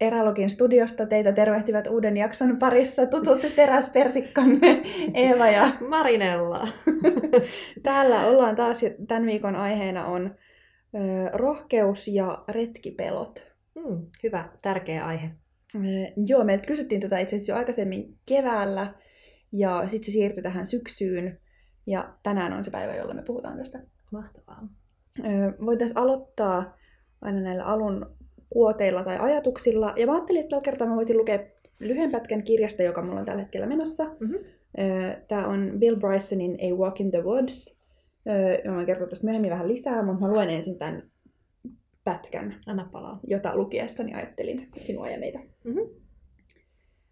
Eralogin studiosta teitä tervehtivät uuden jakson parissa tutut teräspersikkamme Eeva ja Marinella. Täällä ollaan taas ja tämän viikon aiheena on ö, rohkeus ja retkipelot. Hmm, hyvä, tärkeä aihe. Ö, joo, meiltä kysyttiin tätä itse asiassa jo aikaisemmin keväällä ja sitten se siirtyi tähän syksyyn ja tänään on se päivä, jolla me puhutaan tästä. Mahtavaa. Voitaisiin aloittaa aina näillä alun kuoteilla tai ajatuksilla. Ja mä ajattelin, että tällä kertaa mä voisin lukea lyhyen pätkän kirjasta, joka mulla on tällä hetkellä menossa. Mm-hmm. Tämä on Bill Brysonin A Walk in the Woods. Mä voin kertoa tästä myöhemmin vähän lisää, mutta mä luen ensin tämän pätkän, Anna palaa. jota lukiessani ajattelin sinua ja meitä. Mm-hmm.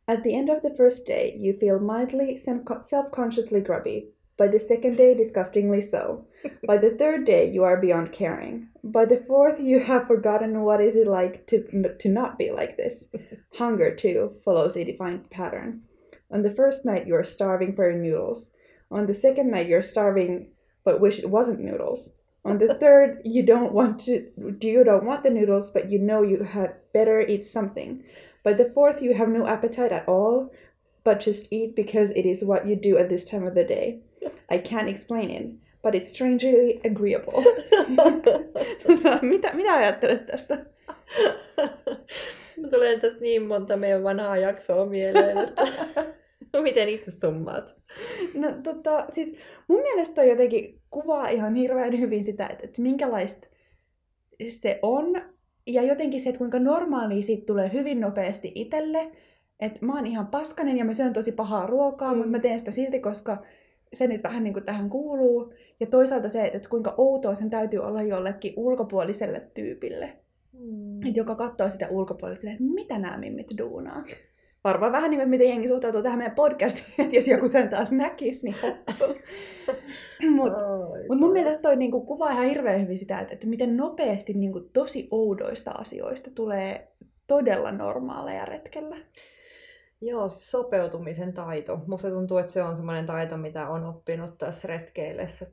At the end of the first day, you feel mildly self-consciously grubby. By the second day, disgustingly so. By the third day, you are beyond caring. By the fourth, you have forgotten what is it like to, to not be like this. Hunger, too, follows a defined pattern. On the first night, you are starving for noodles. On the second night, you're starving but wish it wasn't noodles. On the third, you don't want to you don't want the noodles, but you know you had better eat something. By the fourth, you have no appetite at all, but just eat because it is what you do at this time of the day. I can't explain it, but it's strangely agreeable. mitä, mitä ajattelet tästä? Tulee tästä niin monta meidän vanhaa jaksoa mieleen, että miten itse summaat? No tota, siis mun mielestä toi jotenkin kuvaa ihan hirveän hyvin sitä, että, että minkälaista se on. Ja jotenkin se, että kuinka normaalia siitä tulee hyvin nopeasti itselle. Että mä oon ihan paskanen ja mä syön tosi pahaa ruokaa, mm. mutta mä teen sitä silti, koska se nyt vähän niin kuin tähän kuuluu. Ja toisaalta se, että kuinka outoa sen täytyy olla jollekin ulkopuoliselle tyypille. Mm. Joka katsoo sitä ulkopuolelta, että mitä nämä mimmit duunaa. Varmaan vähän niin kuin, miten jengi suhtautuu tähän meidän podcastiin, että jos joku sen taas näkisi, niin Mutta mut mun mielestä toi niinku kuvaa ihan hirveän hyvin sitä, että, että miten nopeasti niinku tosi oudoista asioista tulee todella normaaleja retkellä. Joo, siis sopeutumisen taito. Musta tuntuu, että se on semmoinen taito, mitä on oppinut tässä retkeillessä.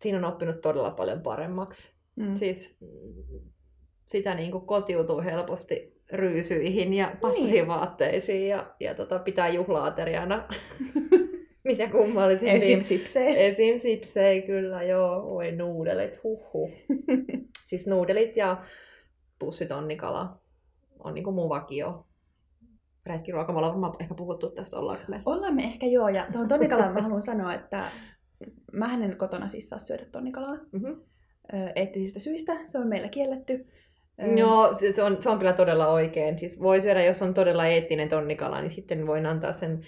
Siinä on oppinut todella paljon paremmaksi. Mm. Siis sitä niin kuin kotiutuu helposti ryysyihin ja paskasiin niin. vaatteisiin ja, ja tota, pitää juhlaateriana. Mitä kummallisin. Esim. sipsei. Esim. sipsei, kyllä joo. Oi nuudelit, huhhuh. siis nuudelit ja pussitonnikala on niinku mun vakio retkiruoka. Me ollaan varmaan ehkä puhuttu tästä, ollaanko me? Ollaan me ehkä joo, ja tuohon tonnikalaan mä haluan sanoa, että mä en kotona siis saa syödä tonnikalaa. Mm-hmm. Eettisistä syistä, se on meillä kielletty. Joo, se on, se on kyllä todella oikein. Siis voi syödä, jos on todella eettinen tonnikala, niin sitten voin antaa sen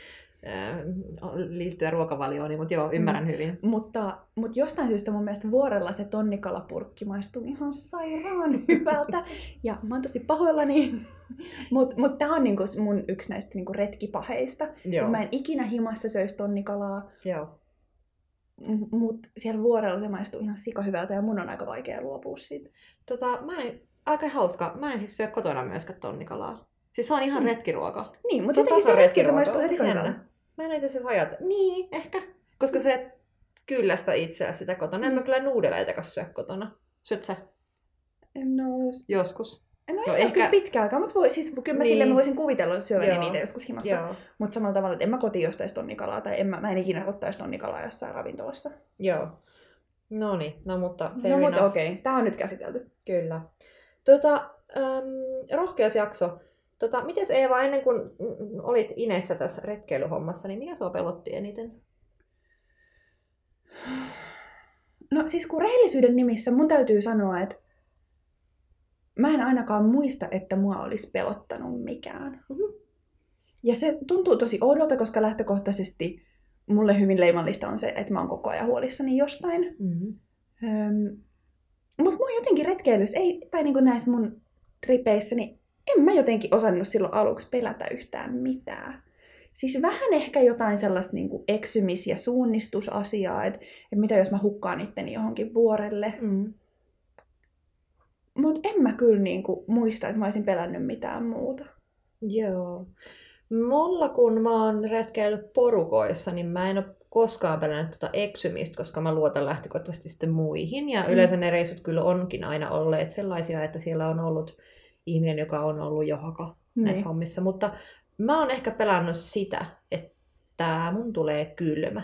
liittyä ruokavalioon, niin, mutta joo, ymmärrän mm. hyvin. Mutta, mutta jostain syystä mun mielestä vuorella se tonnikalapurkki maistuu ihan sairaan hyvältä. ja mä oon tosi pahoillani. mutta mut tää on niinku mun yksi näistä niinku retkipaheista. Joo. Mä en ikinä himassa söisi tonnikalaa. Joo. Mutta siellä vuorella se maistuu ihan sika hyvältä ja mun on aika vaikea luopua siitä. Tota, mä en, aika hauska. Mä en siis syö kotona myöskään tonnikalaa. Siis se on ihan mm. retkiruoka. Niin, mutta se jotenkin se retki, se maistuu ihan hyvältä. Mä en itse asiassa ajatella. Niin, ehkä. Koska se kyllästä itseä sitä kotona. Mm. En mä kyllä nuudeleita syö kotona. Syöt sä? No, Joskus. No, no ehkä pitkä aikaa, mutta voi, siis, kyllä mä, niin. sille, mä voisin kuvitella syöväni niitä joskus himassa. Mutta samalla tavalla, että en mä kotiin ostaisi tonnikalaa tai en mä, mä en ikinä ottaisi tonnikalaa jossain ravintolassa. Joo. No niin, no mutta No mutta okei, okay. tää on nyt käsitelty. Kyllä. Tota, ähm, rohkeusjakso. Tota, mites Eeva, ennen kuin olit Inessä tässä retkeilyhommassa, niin mikä sua pelotti eniten? No siis kun rehellisyyden nimissä mun täytyy sanoa, että mä en ainakaan muista, että mua olisi pelottanut mikään. Mm-hmm. Ja se tuntuu tosi oudolta, koska lähtökohtaisesti mulle hyvin leimallista on se, että mä oon koko ajan huolissani jostain. Mm-hmm. Öm, mutta mua jotenkin retkeilyssä, ei, tai niin näissä mun tripeissä, niin en mä jotenkin osannut silloin aluksi pelätä yhtään mitään. Siis vähän ehkä jotain sellaista niin kuin eksymis- ja suunnistusasiaa, että, että mitä jos mä hukkaan itteni johonkin vuorelle. Mm. Mutta en mä kyllä niin kuin, muista, että mä olisin pelännyt mitään muuta. Joo. Mulla kun mä oon retkeillyt porukoissa, niin mä en ole koskaan pelännyt tuota eksymistä, koska mä luotan lähtökohtaisesti sitten muihin. Ja mm. yleensä ne reissut kyllä onkin aina olleet sellaisia, että siellä on ollut ihminen, joka on ollut jo haka, niin. näissä hommissa. Mutta mä oon ehkä pelannut sitä, että mun tulee kylmä.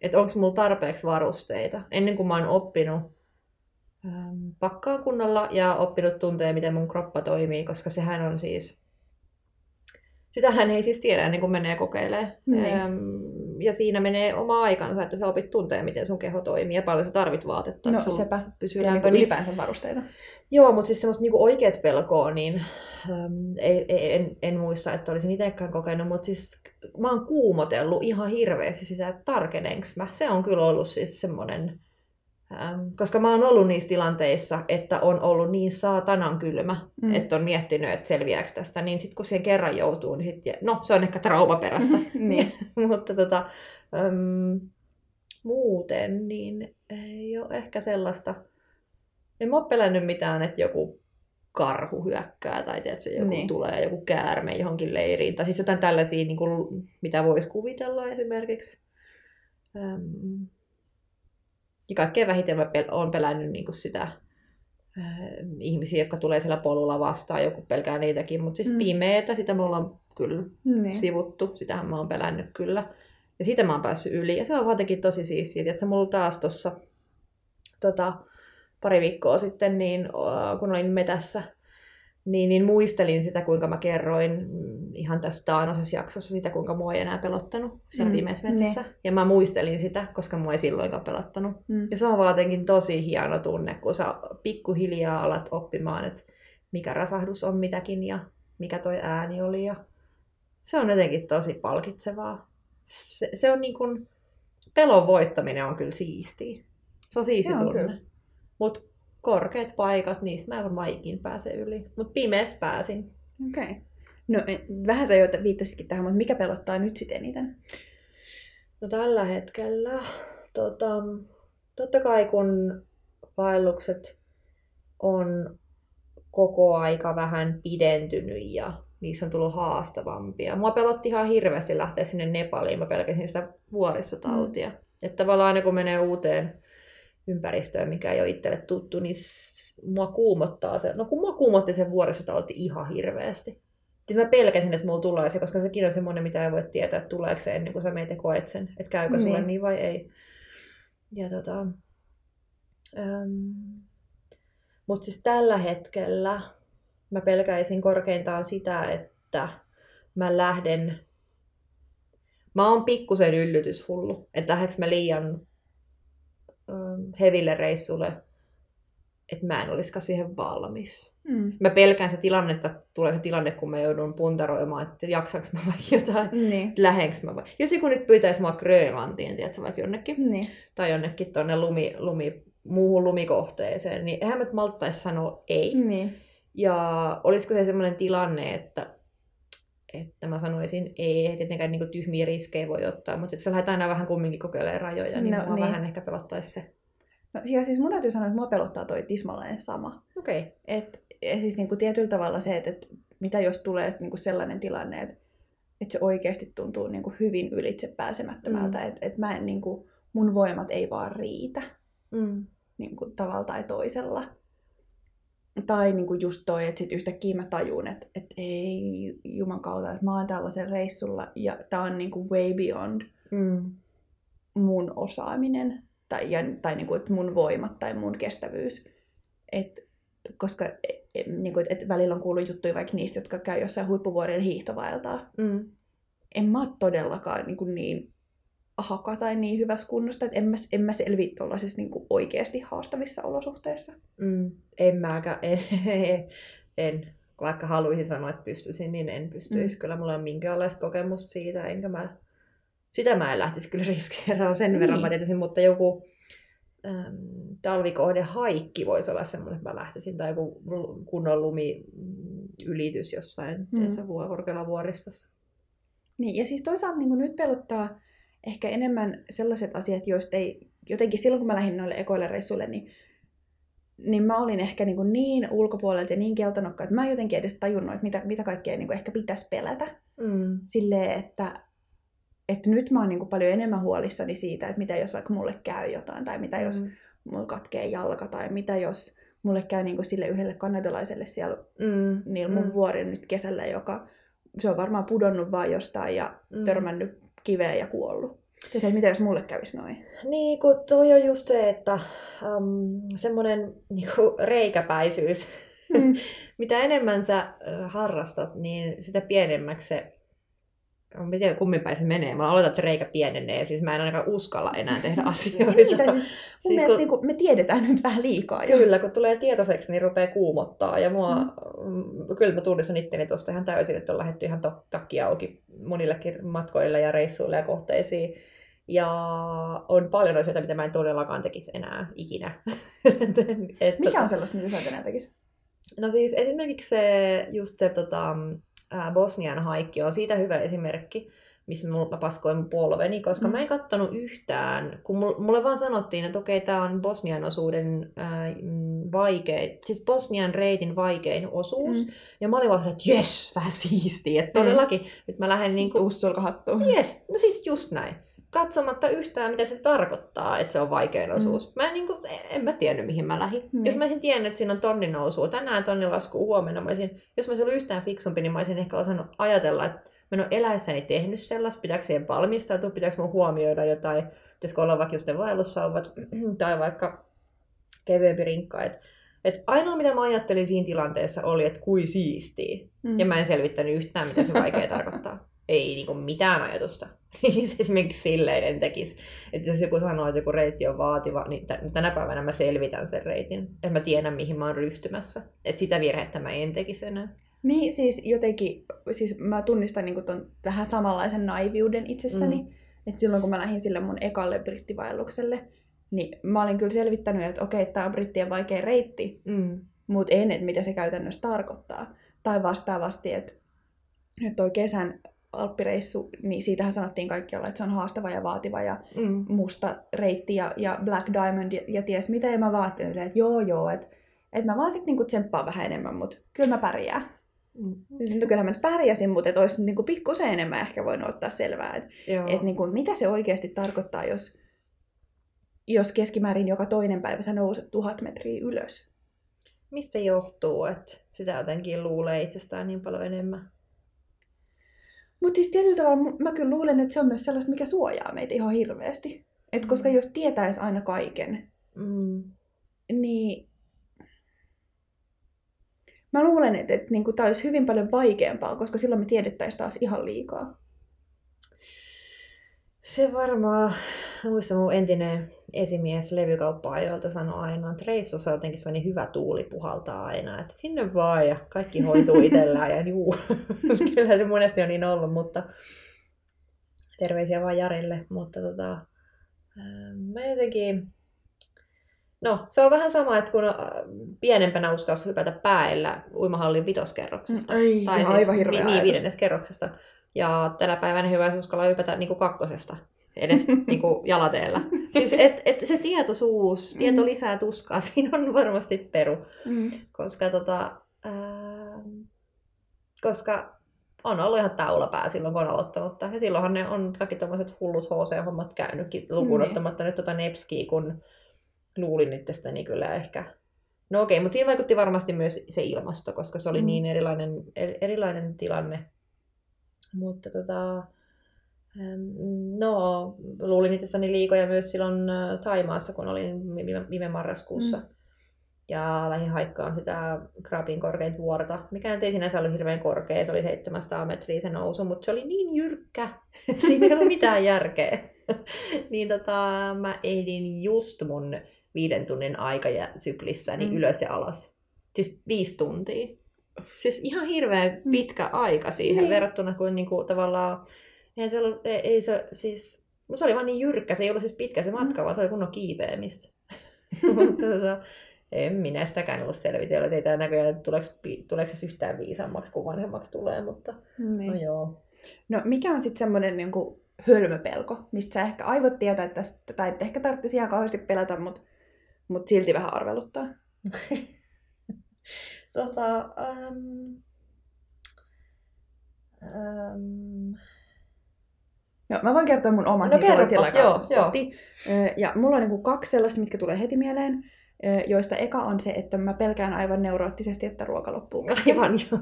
Että onko mulla tarpeeksi varusteita. Ennen kuin mä oon oppinut ähm, pakkaa kunnolla ja oppinut tuntea, miten mun kroppa toimii, koska sehän on siis sitähän ei siis tiedä ennen kuin menee kokeilemaan. Niin. Ja siinä menee oma aikansa, että sä opit tuntea, miten sun keho toimii ja paljon sä tarvit vaatetta. No sepä, pysyy lämpö. Niin ylipäänsä varusteita. Joo, mutta siis semmoista niinku oikeat pelkoa, niin äm, ei, ei, en, en, muista, että olisin itsekään kokenut, mutta siis mä oon kuumotellut ihan hirveästi sitä, että tarkenenks mä. Se on kyllä ollut siis semmoinen koska mä oon ollut niissä tilanteissa, että on ollut niin saatanan kylmä, mm. että on miettinyt, että selviääkö tästä, niin sitten kun siihen kerran joutuu, niin sit, no se on ehkä traumaperäistä. niin. Mutta tota, äm, muuten niin ei ole ehkä sellaista, en mä ole pelännyt mitään, että joku karhu hyökkää tai tiedätkö, joku niin. tulee joku käärme johonkin leiriin. Tai siis jotain tällaisia, niin kuin, mitä voisi kuvitella esimerkiksi. Öm, ja kaikkein vähiten mä pel- olen pelännyt niin sitä äh, ihmisiä, jotka tulee siellä polulla vastaan, joku pelkää niitäkin, mutta siis mm. pimeetä, sitä me ollaan kyllä niin. sivuttu, sitähän mä oon pelännyt kyllä. Ja siitä mä oon päässyt yli, ja se on jotenkin tosi siistiä, että se mulla taas tuossa tota, pari viikkoa sitten, niin, kun olin metässä, niin, niin muistelin sitä, kuinka mä kerroin mm, ihan tässä taanoisessa jaksossa sitä, kuinka mua ei enää pelottanut siellä mm, viimeisessä metsässä. Ne. Ja mä muistelin sitä, koska mua ei silloinkaan pelottanut. Mm. Ja se on vaan jotenkin tosi hieno tunne, kun sä pikkuhiljaa alat oppimaan, että mikä rasahdus on mitäkin ja mikä toi ääni oli. Ja se on jotenkin tosi palkitsevaa. Se, se on niin kuin, pelon voittaminen on kyllä siistiä. Se on siisti tunne. Mutta korkeat paikat, niistä mä en varmaan ikin pääse yli. Mutta pimeässä pääsin. Okei. Okay. No vähän sä jo viittasitkin tähän, mutta mikä pelottaa nyt sitten eniten? No tällä hetkellä, tota, totta kai kun vaellukset on koko aika vähän pidentynyt ja niissä on tullut haastavampia. Mua pelotti ihan hirveästi lähteä sinne Nepaliin, mä pelkäsin sitä vuorissotautia. Mm. Että tavallaan aina kun menee uuteen ympäristöön, mikä ei ole itselle tuttu, niin mua kuumottaa se. No kun mua kuumotti sen vuorisotauti ihan hirveästi. Siis mä pelkäsin, että mulla tulee se, koska sekin on semmoinen, mitä ei voi tietää, että tuleeko se ennen kuin sä meitä koet sen, että käykö niin. sulle niin vai ei. Ja tota, ähm, mutta siis tällä hetkellä mä pelkäisin korkeintaan sitä, että mä lähden Mä oon pikkusen yllytyshullu, että lähdekö mä liian heville reissulle, että mä en olisikaan siihen valmis. Mm. Mä pelkään se tilanne, että tulee se tilanne, kun mä joudun puntaroimaan, että jaksaks mä vaikka jotain, niin. lähdenkö mä vaikka. Jos joku nyt pyytäisi mua Grönlantiin, tiedätkö, vaikka jonnekin, niin. tai jonnekin tuonne lumi, lumi, muuhun lumikohteeseen, niin eihän mä malttaisi sanoa ei. Niin. Ja olisiko se semmoinen tilanne, että että mä sanoisin, ei tietenkään niin tyhmiä riskejä voi ottaa, mutta että sä lähdet aina vähän kumminkin kokeilemaan rajoja, niin no, mua niin. vähän ehkä pelottaisi se. No, ja siis mun täytyy sanoa, että mua pelottaa toi tismalleen sama. Okei. Okay. Et, ja siis niin kuin tietyllä tavalla se, että, että mitä jos tulee niin kuin sellainen tilanne, että, että se oikeasti tuntuu niin kuin hyvin ylitse pääsemättömältä, mm. että, että mä en, niin kuin, mun voimat ei vaan riitä mm. niin kuin, tavalla tai toisella. Tai niin kuin just toi, että sit yhtäkkiä mä tajun, että, että ei juman kautta, että mä oon tällaisen reissulla ja tää on niin kuin way beyond mm. mun osaaminen tai, ja, tai niin kuin, että mun voimat tai mun kestävyys. Et, koska et, niin kuin, et välillä on kuullut juttuja vaikka niistä, jotka käy jossain huippuvuorilla hiihtovaeltaa. Mm. En mä ole todellakaan niin, kuin niin haka tai niin hyvässä kunnosta, että en mä, en mä selviä tuollaisissa niin oikeasti haastavissa olosuhteissa. Mm, en mäkään, en, en, vaikka haluaisin sanoa, että pystyisin, niin en pystyisi. Mm. Kyllä mulla on minkäänlaista kokemusta siitä, enkä mä, sitä mä en lähtisi kyllä riskeeraan sen niin. verran, mä tietäisin, mutta joku äm, talvikohde haikki voisi olla semmoinen, että mä lähtisin, tai joku kunnon lumi ylitys jossain mm. korkealla vuoristossa. Niin, ja siis toisaalta niin nyt pelottaa ehkä enemmän sellaiset asiat, joista ei, jotenkin silloin kun mä lähdin noille ekoille reissuille, niin, niin mä olin ehkä niin, niin ulkopuolelta ja niin keltanokka, että mä en jotenkin edes tajunnut, että mitä, mitä kaikkea niin ehkä pitäisi pelätä. Mm. Silleen, että, että nyt mä oon niin kuin paljon enemmän huolissani siitä, että mitä jos vaikka mulle käy jotain, tai mitä mm. jos mulla katkee jalka, tai mitä jos mulle käy niin kuin sille yhdelle kanadalaiselle siellä mm. niillä mun mm. vuorin nyt kesällä, joka se on varmaan pudonnut vaan jostain ja mm. törmännyt kiveen ja kuollut. Joten mitä jos mulle kävisi noin? Niin, kun toi on just se, että um, semmoinen niinku, reikäpäisyys, mm. mitä enemmän sä harrastat, niin sitä pienemmäksi se en tiedä kummin päin se menee. Mä oletan, että se reikä pienenee, siis mä en ainakaan uskalla enää tehdä asioita. Niitä, siis mun siis mielestä kun... niin kuin, me tiedetään nyt vähän liikaa. Jo. Kyllä, kun tulee tietoiseksi, niin rupeaa kuumottaa. Ja mua, mm. kyllä mä tunnistan itteni tuosta ihan täysin, että on lähdetty ihan takki auki monillekin matkoille ja reissuille ja kohteisiin. Ja on paljon asioita, mitä mä en todellakaan tekisi enää ikinä. että, Mikä on sellaista, mitä sä enää tekisi? No siis esimerkiksi se, just se tota, Bosnian haikki on siitä hyvä esimerkki, missä mä paskoin mun polveni, koska mm. mä en kattonut yhtään, kun mulle vaan sanottiin, että okei, tämä on Bosnian osuuden äh, vaikein, siis Bosnian reitin vaikein osuus, mm. ja mä olin vaan että jes, vähän siistiä, että todellakin, mm. nyt mä lähden niinku... Ussulkahattuun. Jes, no siis just näin katsomatta yhtään, mitä se tarkoittaa, että se on vaikein mm. osuus. Mm. Mä en, niin kuin, en mä tiennyt, mihin mä lähdin. Mm. Jos mä olisin tiennyt, että siinä on tonnin nousua, tänään tonnin lasku huomenna, mä olisin, jos mä olisin ollut yhtään fiksumpi, niin mä olisin ehkä osannut ajatella, että mä en ole eläessäni tehnyt sellaista, pitääkö siihen valmistautua, pitääkö mun huomioida jotain, pitäisikö olla vaikka just ne vaellussauvat, tai vaikka kevyempi rinkka. Et, et ainoa, mitä mä ajattelin siinä tilanteessa, oli, että kui siistiä. Mm. Ja mä en selvittänyt yhtään, mitä se vaikea tarkoittaa ei niinku mitään ajatusta. Esimerkiksi silleen en tekisi. Että jos joku sanoo, että joku reitti on vaativa, niin tänä päivänä mä selvitän sen reitin. Että mä tiedän, mihin mä oon ryhtymässä. Että sitä virhettä mä en tekisi enää. Niin, siis jotenkin, siis mä tunnistan niin ton vähän samanlaisen naiviuden itsessäni. Mm. Että silloin kun mä lähdin sille mun ekalle brittivaellukselle, niin mä olin kyllä selvittänyt, että okei, tämä on brittien vaikea reitti, mm. mutta en, että mitä se käytännössä tarkoittaa. Tai vastaavasti, että nyt toi kesän alppireissu, niin siitähän sanottiin kaikkialla, että se on haastava ja vaativa ja mm. musta reitti ja, ja Black Diamond ja, ja ties mitä. Ja mä vaattelin, että joo joo, että, että mä vaan sitten niinku tsemppaan vähän enemmän, mutta kyllä mä pärjään. Mm. Siis kyllä mä nyt pärjäsin, mutta että olisi niinku pikkusen enemmän ehkä voinut ottaa selvää, että, että niinku, mitä se oikeasti tarkoittaa, jos, jos keskimäärin joka toinen päivä sä nouset tuhat metriä ylös. Mistä johtuu, että sitä jotenkin luulee itsestään niin paljon enemmän? Mutta siis tietyllä tavalla mä kyllä luulen, että se on myös sellaista, mikä suojaa meitä ihan hirveästi. Et koska mm. jos tietäisi aina kaiken, mm. niin mä luulen, että, että niin tämä olisi hyvin paljon vaikeampaa, koska silloin me tiedettäisiin taas ihan liikaa. Se varmaan, muista mun entinen esimies levykauppa-ajoilta sanoi aina, että reissussa jotenkin sellainen hyvä tuuli puhaltaa aina, että sinne vaan ja kaikki hoituu itsellään ja juu. Kyllä se monesti on niin ollut, mutta terveisiä vaan Jarille, mutta tota, mä jotenkin, no se on vähän sama, että kun pienempänä uskalsi hypätä päällä uimahallin vitoskerroksesta. Ei, tai siis aivan vi- viidennes kerroksesta. Ja tänä päivänä hyvä uskalla hypätä niin kuin kakkosesta edes niin kuin jalateella. Siis et, et se tietoisuus, tieto mm. lisää tuskaa, siinä on varmasti peru. Mm. Koska, tota, ää, koska on ollut ihan taulapää silloin, kun on aloittanut. Ja silloinhan ne on kaikki tuommoiset hullut HC-hommat käynytkin, lukuun niin. ottamatta nyt tota Nepskiä, kun luulin itsestäni kyllä ehkä. No okei, mutta siinä vaikutti varmasti myös se ilmasto, koska se oli mm. niin erilainen, erilainen tilanne. Mutta tota, No, luulin itsessäni liikoja myös silloin Taimaassa, kun olin viime marraskuussa. Mm. Ja lähdin haikkaan sitä Krabin korkein vuorta, mikä ei sinänsä ollut hirveän korkea, se oli 700 metriä se nousu, mutta se oli niin jyrkkä, että siinä ei ollut mitään järkeä. niin tota, mä ehdin just mun viiden tunnin aikasyklissä niin mm. ylös ja alas. Siis viisi tuntia. Siis ihan hirveän mm. pitkä aika siihen niin. verrattuna kuin niinku, tavallaan ei se, ollut, ei, ei se siis, se oli vaan niin jyrkkä, se ei ollut siis pitkä se matka, mm. vaan se oli kunnon kiipeämistä. Mutta tota, en minä sitäkään ollut selvitellä, että ei tämä näköjään, että tuleeko, tuleeko se yhtään viisaammaksi, kun vanhemmaksi tulee, mutta niin. no joo. No mikä on sitten semmoinen niin hölmöpelko, mistä sä ehkä aivot tietää, että tästä, tai et ehkä tarvitsisi ihan kauheasti pelätä, mutta mut silti vähän arveluttaa? tota, um, um, Joo, mä voin kertoa mun oman, no, niin kerropa, sillä joo, joo. Ja mulla on niin kaksi sellaista, mitkä tulee heti mieleen. joista eka on se, että mä pelkään aivan neuroottisesti, että ruoka loppuu. Aivan jo.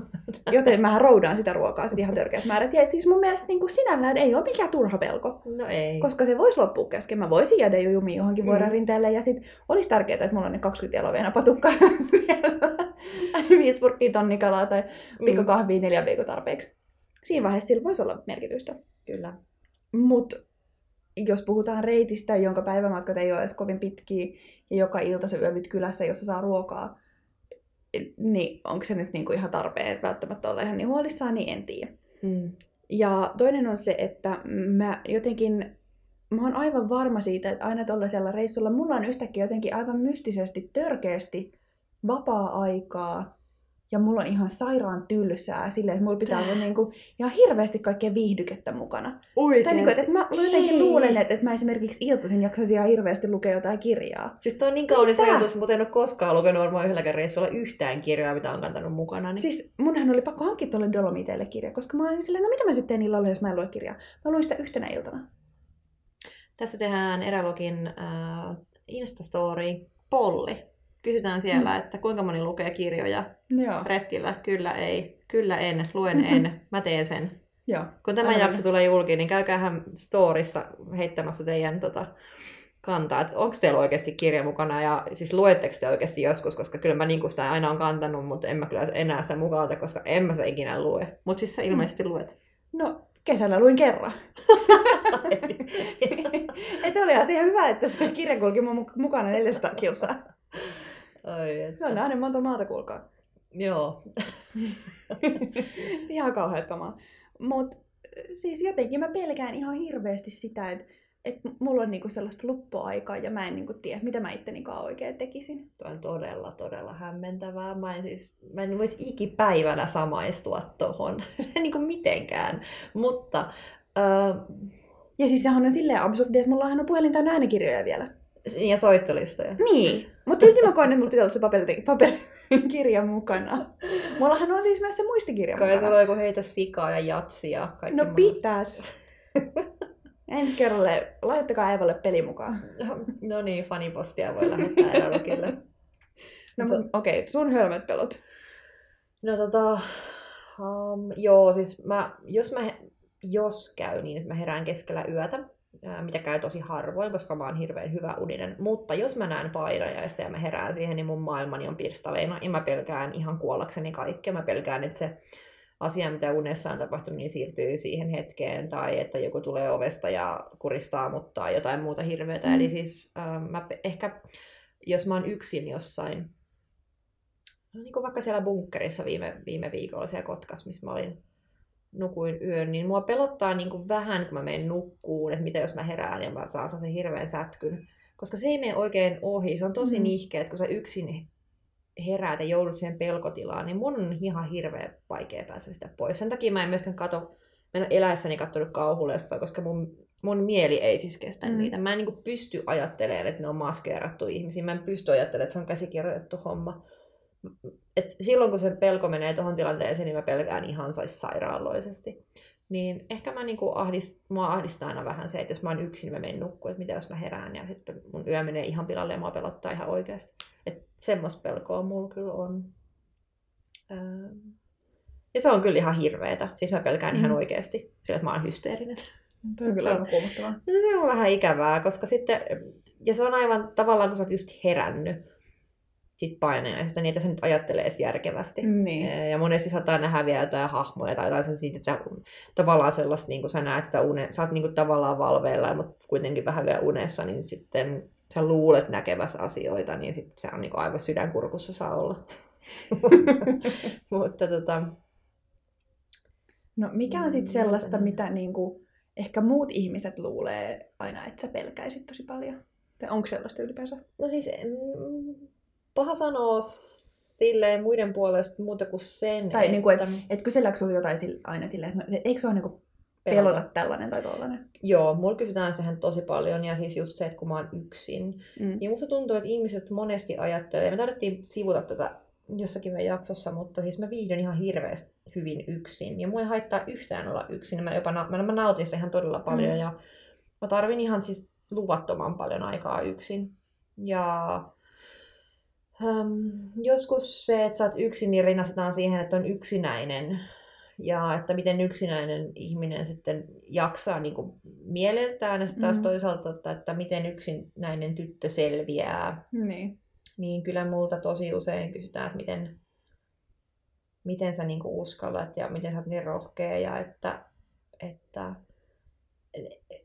Joten mä roudaan sitä ruokaa sitten ihan törkeät määrät. Ja siis mun mielestä niin kuin sinällään ei ole mikään turha pelko. No ei. Koska se voisi loppua kesken. Mä voisin jäädä jo jumiin johonkin mm. vuoden rinteelle. Ja sitten olisi tärkeää, että mulla on ne 20 jaloveena patukkaa viisi purkkiä tonnikalaa tai pikku kahvia neljän viikon tarpeeksi. Siinä vaiheessa sillä voisi olla merkitystä. Kyllä. Mutta jos puhutaan reitistä, jonka päivämatkat ei ole edes kovin pitkiä, ja joka ilta se yövyt kylässä, jossa saa ruokaa, niin onko se nyt niinku ihan tarpeen välttämättä olla ihan niin huolissaan, niin en tiedä. Mm. Ja toinen on se, että mä jotenkin, mä oon aivan varma siitä, että aina tuollaisella reissulla mulla on yhtäkkiä jotenkin aivan mystisesti, törkeästi vapaa-aikaa, ja mulla on ihan sairaan tylsää silleen, että mulla pitää olla niinku ihan hirveästi kaikkea viihdykettä mukana. Oikeesti? Tai niinku, että, että mä jotenkin luulen, että, että mä esimerkiksi iltaisin jaksaisin ihan hirveästi lukea jotain kirjaa. Siis toi on niin kaunis ajatus, mutta en ole koskaan lukenut varmaan yhdelläkään reissulla yhtään kirjaa, mitä on kantanut mukana. Niin... Siis munhan oli pakko hankkia tuolle Dolomiteille kirja, koska mä olin silleen, no mitä mä sitten teen illalla, jos mä en lue kirjaa. Mä luin sitä yhtenä iltana. Tässä tehdään Erälogin äh, Instastory polli kysytään siellä, mm. että kuinka moni lukee kirjoja Joo. retkillä. Kyllä ei, kyllä en, luen en, mä teen sen. Joo. Kun tämä Aivan. jakso tulee julki, niin käykäähän storissa heittämässä teidän tota, kantaa, että onko teillä oikeasti kirja mukana ja siis luetteko te oikeasti joskus, koska kyllä mä niin sitä aina on kantanut, mutta en mä kyllä enää sitä mukaan koska en mä sitä ikinä lue. Mutta siis sä mm. ilmeisesti mm. luet. No, kesällä luin kerran. että oli asia hyvä, että se kirja kulki mun mukana 400 kilsaa. Ai, että... Se on nähnyt monta maata, kuulkaa. Joo. ihan kauheat kamaa. Mutta siis jotenkin mä pelkään ihan hirveästi sitä, että et mulla on niinku sellaista luppuaikaa ja mä en niinku tiedä, mitä mä itteni oikein tekisin. Tuo on todella, todella hämmentävää. Mä en, siis, mä en voisi ikipäivänä samaistua tohon. niinku mitenkään. Mutta... Uh... Ja siis sehän on silleen absurdi, että mulla on puhelin täynnä äänikirjoja vielä. Ja soittolistoja. Niin, mutta silti mä koen, että mulla pitää olla se paperi, paperikirja mukana. Mullahan on siis myös se muistikirja Kai mukana. Kai sulla on joku heitä sikaa ja jatsia. Kaikki no pitäis. Ensi kerralle, laittakaa Eevalle peli mukaan. No, no niin, fanipostia voi lähettää Eevalokille. no okei, okay, sun hölmöt pelot. No tota, um, joo, siis mä, jos mä, jos käy niin, että mä herään keskellä yötä, mitä käy tosi harvoin, koska mä oon hirveän hyvä uninen. Mutta jos mä näen painajaista ja mä herään siihen, niin mun maailmani on pirstaleina ja mä pelkään ihan kuollakseni kaikkea. Mä pelkään, että se asia, mitä unessa on tapahtunut, niin siirtyy siihen hetkeen, tai että joku tulee ovesta ja kuristaa mut tai jotain muuta hirveätä. Mm. Eli siis äh, mä ehkä, jos mä oon yksin jossain, no niin kuin vaikka siellä bunkkerissa viime, viime viikolla siellä Kotkas, missä mä olin nukuin yön, niin mua pelottaa niin kuin vähän, kun mä menen nukkuun, että mitä jos mä herään ja mä saan sen hirveän sätkyn. Koska se ei mene oikein ohi. Se on tosi mm. nihkeä, että kun sä yksin heräät ja joudut siihen pelkotilaan, niin mun on ihan hirveän vaikea päästä sitä pois. Sen takia mä en myöskään kato, mä en eläessäni katsonut kauhuleffoja, koska mun, mun mieli ei siis kestä mm. niitä. Mä en niin pysty ajattelemaan, että ne on maskeerattu ihmisiä. Mä en pysty ajattelemaan, että se on käsikirjoitettu homma et silloin kun se pelko menee tuohon tilanteeseen, niin mä pelkään ihan sais sairaaloisesti. Niin ehkä mä niinku ahdist, mua ahdistaa aina vähän se, että jos mä oon yksin, mä menen nukkuun, että mitä jos mä herään ja sitten mun yö menee ihan pilalle ja mua pelottaa ihan oikeasti. Että semmoista pelkoa mulla kyllä on. Öö. Ja se on kyllä ihan hirveetä. Siis mä pelkään mm. ihan oikeasti sillä, että mä oon hysteerinen. Tuo on kyllä aivan kuumottavaa. Se on vähän ikävää, koska sitten, ja se on aivan tavallaan, kun sä oot just herännyt, sit painajaisista, niitä se nyt ajattelee edes järkevästi. Niin. Ja monesti saattaa nähdä vielä jotain hahmoja tai jotain siitä, että sä, tavallaan sellaista, niin kuin sä näet sitä une, sä oot niin kuin tavallaan valveilla, mutta kuitenkin vähän vielä unessa, niin sitten sä luulet näkevässä asioita, niin sitten se on niin kuin aivan sydänkurkussa saa olla. mutta tota... No mikä on sitten sellaista, mitä niin kuin, ehkä muut ihmiset luulee aina, että sä pelkäisit tosi paljon? Tai onko sellaista ylipäänsä? No siis paha sanoa silleen muiden puolesta muuta kuin sen, Tai että... niin kuin, että, että kyselläänkö sinulla jotain aina silleen, että no, eikö se ole niin kuin pelota pelota tällainen tai tollainen? Joo, mulla kysytään sehän tosi paljon ja siis just se, että kun mä oon yksin. Mm. Niin musta tuntuu, että ihmiset monesti ajattelee, ja me tarvittiin sivuta tätä jossakin meidän jaksossa, mutta siis mä viihdyn ihan hirveästi hyvin yksin. Ja mua ei haittaa yhtään olla yksin. Mä, jopa, mä, mä nautin sitä ihan todella paljon mm. ja mä tarvin ihan siis luvattoman paljon aikaa yksin. Ja Um, joskus se, että sä oot yksin, niin rinnastetaan siihen, että on yksinäinen. Ja että miten yksinäinen ihminen sitten jaksaa niin kuin mieleltään. Ja sitten taas mm. toisaalta, että, että miten yksinäinen tyttö selviää. Niin. Niin kyllä multa tosi usein kysytään, että miten, miten sä niin kuin uskallat ja miten sä oot niin rohkea. Ja että, että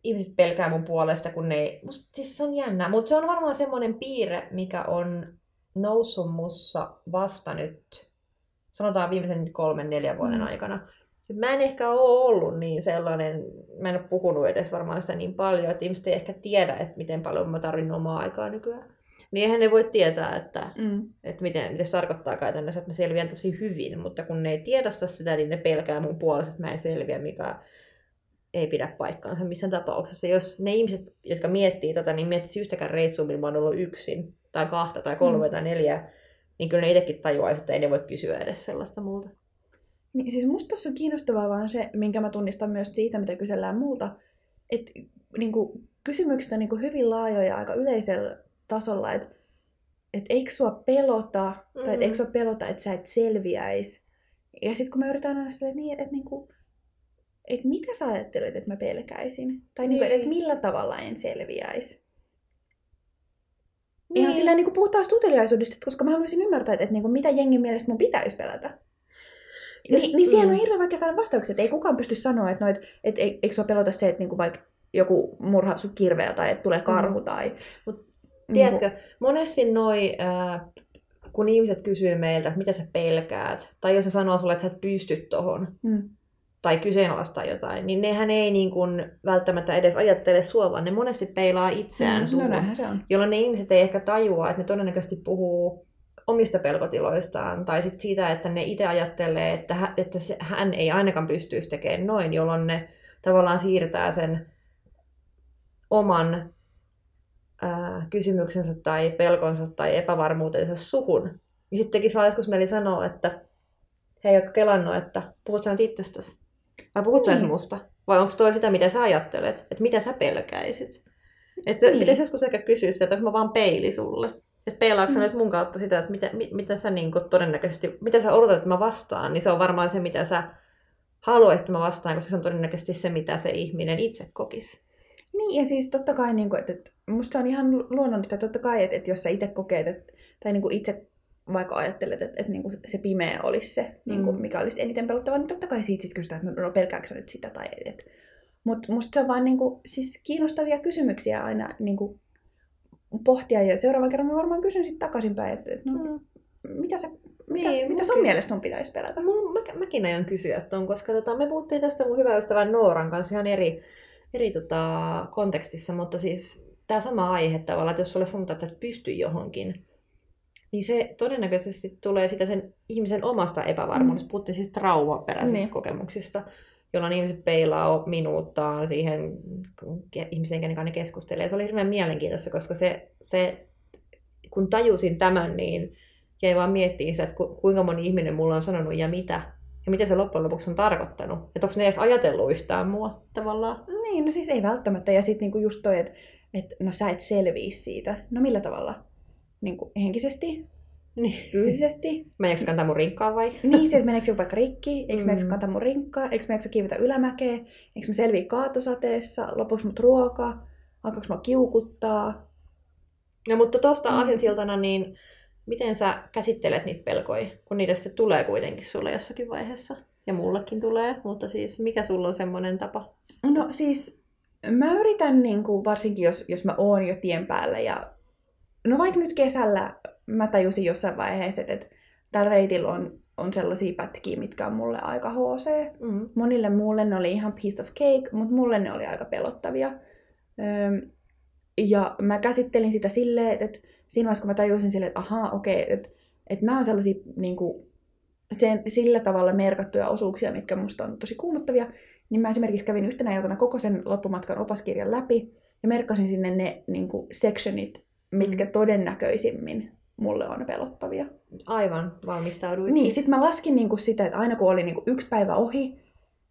ihmiset pelkää mun puolesta, kun ne ei... Musta, siis se on jännä, mutta se on varmaan semmoinen piirre, mikä on noussut mussa vasta nyt, sanotaan viimeisen kolmen, neljän vuoden mm. aikana. Mä en ehkä ole ollut niin sellainen, mä en ole puhunut edes varmaan sitä niin paljon, että ihmiset ei ehkä tiedä, että miten paljon mä tarvitsen omaa aikaa nykyään. Niin eihän ne voi tietää, että, mm. että miten, miten se tarkoittaa käytännössä, että mä selviän tosi hyvin, mutta kun ne ei tiedosta sitä, niin ne pelkää mun puolesta, että mä en selviä, mikä ei pidä paikkaansa missään tapauksessa. Jos ne ihmiset, jotka miettii tätä, niin miettii yhtäkään reissua, millä mä oon ollut yksin, tai kahta, tai kolme, mm. tai neljä, niin kyllä ne itsekin tajuaisi, että ei ne voi kysyä edes sellaista multa. Niin, siis musta tuossa on kiinnostavaa vaan se, minkä mä tunnistan myös siitä, mitä kysellään multa, että niin kuin, kysymykset on niin kuin, hyvin laajoja aika yleisellä tasolla, että et eikö sua pelota, mm-hmm. tai et eikö sua pelota, että sä et selviäisi. Ja sitten kun mä yritän aina sille niin, että, että, niin kuin, että mitä sä ajattelet, että mä pelkäisin? Tai niin. Niin kuin, että millä tavalla en selviäisi? Niin. Ihan sillä niin kuin puhutaan uteliaisuudesta, koska mä haluaisin ymmärtää, että, että niin kuin, mitä jengin mielestä mun pitäisi pelätä. Ni, niin, niin siihen mm. on hirveän vaikea saada vastauksia, että ei kukaan pysty sanoa, että, no, että, että eikö sua pelota se, että niin kuin vaikka joku murhaa sun kirveä tai että tulee mm. karhu mm. tai... Mut, tiedätkö, niin kuin... monesti noi, äh, kun ihmiset kysyy meiltä, että mitä sä pelkäät, tai jos ne sanoo sulle, että sä et pysty tohon, mm tai kyseenalaistaa jotain, niin nehän ei niin kuin välttämättä edes ajattele sua, vaan ne monesti peilaa itseään mm, no se on. jolloin ne ihmiset ei ehkä tajua, että ne todennäköisesti puhuu omista pelkotiloistaan, tai sit siitä, että ne itse ajattelee, että, hän, että se, hän ei ainakaan pystyisi tekemään noin, jolloin ne tavallaan siirtää sen oman ää, kysymyksensä tai pelkonsa tai epävarmuutensa suhun. Ja sitten tekisi vaan joskus mieli sanoa, että hei, ootko kelannut, että puhut sä nyt itsestäsi? Vai puhut niin. musta? Vai onko toi sitä, mitä sä ajattelet? Että mitä sä pelkäisit? Että se niin. pitäisi joskus ehkä kysyä sitä, että onko mä vaan peili sulle? Että peilaatko mm. nyt mun kautta sitä, että mitä, mit, mitä sä niin todennäköisesti, mitä sä odotat, että mä vastaan, niin se on varmaan se, mitä sä haluaisit, että mä vastaan, koska se on todennäköisesti se, mitä se ihminen itse kokisi. Niin, ja siis totta kai, niin kuin, että, että musta on ihan luonnollista, että totta kai, että, että jos sä itse kokeet, että, tai niin kuin itse vaikka ajattelet, että, että niin kuin se pimeä olisi se, niin kuin, mm. mikä olisi eniten pelottava, niin totta kai siitä sitten kysytään, että no, no pelkääkö nyt sitä tai et. Mutta musta se on vaan niin kuin, siis kiinnostavia kysymyksiä aina niin kuin, pohtia ja seuraavan kerran mä varmaan kysyn sitten takaisinpäin, että, että no, mm. mitä, sä, mitä, niin, mitä sun mielestä mun pitäisi pelätä? Mä, mä, mäkin aion kysyä tuon, koska tota, me puhuttiin tästä mun hyvä ystävän Nooran kanssa ihan eri, eri tota, kontekstissa, mutta siis tämä sama aihe tavallaan, että jos sulle sanotaan, että sä et pysty johonkin, niin se todennäköisesti tulee sitä sen ihmisen omasta epävarmuudesta. Mm. Puhuttiin siis traumaperäisistä niin. kokemuksista, jolloin ihmiset peilaa minuuttaan siihen ihmisen, kenen kanssa ne keskustelee. Se oli hirveän mielenkiintoista, koska se, se, kun tajusin tämän, niin jäi vaan miettimään sitä, että kuinka moni ihminen mulla on sanonut ja mitä. Ja mitä se loppujen lopuksi on tarkoittanut. Että onko ne edes ajatellut yhtään mua tavallaan? Niin, no siis ei välttämättä. Ja sitten niinku just toi, että et, no sä et selviä siitä. No millä tavalla? Niin kuin henkisesti, niin. fyysisesti. Meneekö kantaa mun rinkkaa vai? Niin, se, meneekö joku vaikka rikki, eikö mm. meneekö kantaa mun rinkkaa, eikö meneekö kiivetä ylämäkeä, eikö mä selviä kaatosateessa, lopuksi mut ruoka, alkaako mä kiukuttaa. No mutta tuosta mm. asinsiltana, niin miten sä käsittelet niitä pelkoja, kun niitä sitten tulee kuitenkin sulle jossakin vaiheessa? Ja mullekin tulee, mutta siis mikä sulla on semmoinen tapa? No siis mä yritän, niin kuin, varsinkin jos, jos mä oon jo tien päällä ja no vaikka nyt kesällä mä tajusin jossain vaiheessa, että, että tällä reitillä on, on sellaisia pätkiä, mitkä on mulle aika HC. Mm. Monille muulle ne oli ihan piece of cake, mutta mulle ne oli aika pelottavia. Öm, ja mä käsittelin sitä silleen, että, että siinä vaiheessa kun mä tajusin silleen, että ahaa, okei, okay, että, että nämä on sellaisia niin kuin, sen, sillä tavalla merkattuja osuuksia, mitkä musta on tosi kuumottavia, niin mä esimerkiksi kävin yhtenä iltana koko sen loppumatkan opaskirjan läpi ja merkkasin sinne ne niin kuin, sectionit, mitkä mm. todennäköisimmin mulle on pelottavia. Aivan, valmistauduit. Niin, sitten mä laskin niinku sitä, että aina kun oli niinku yksi päivä ohi,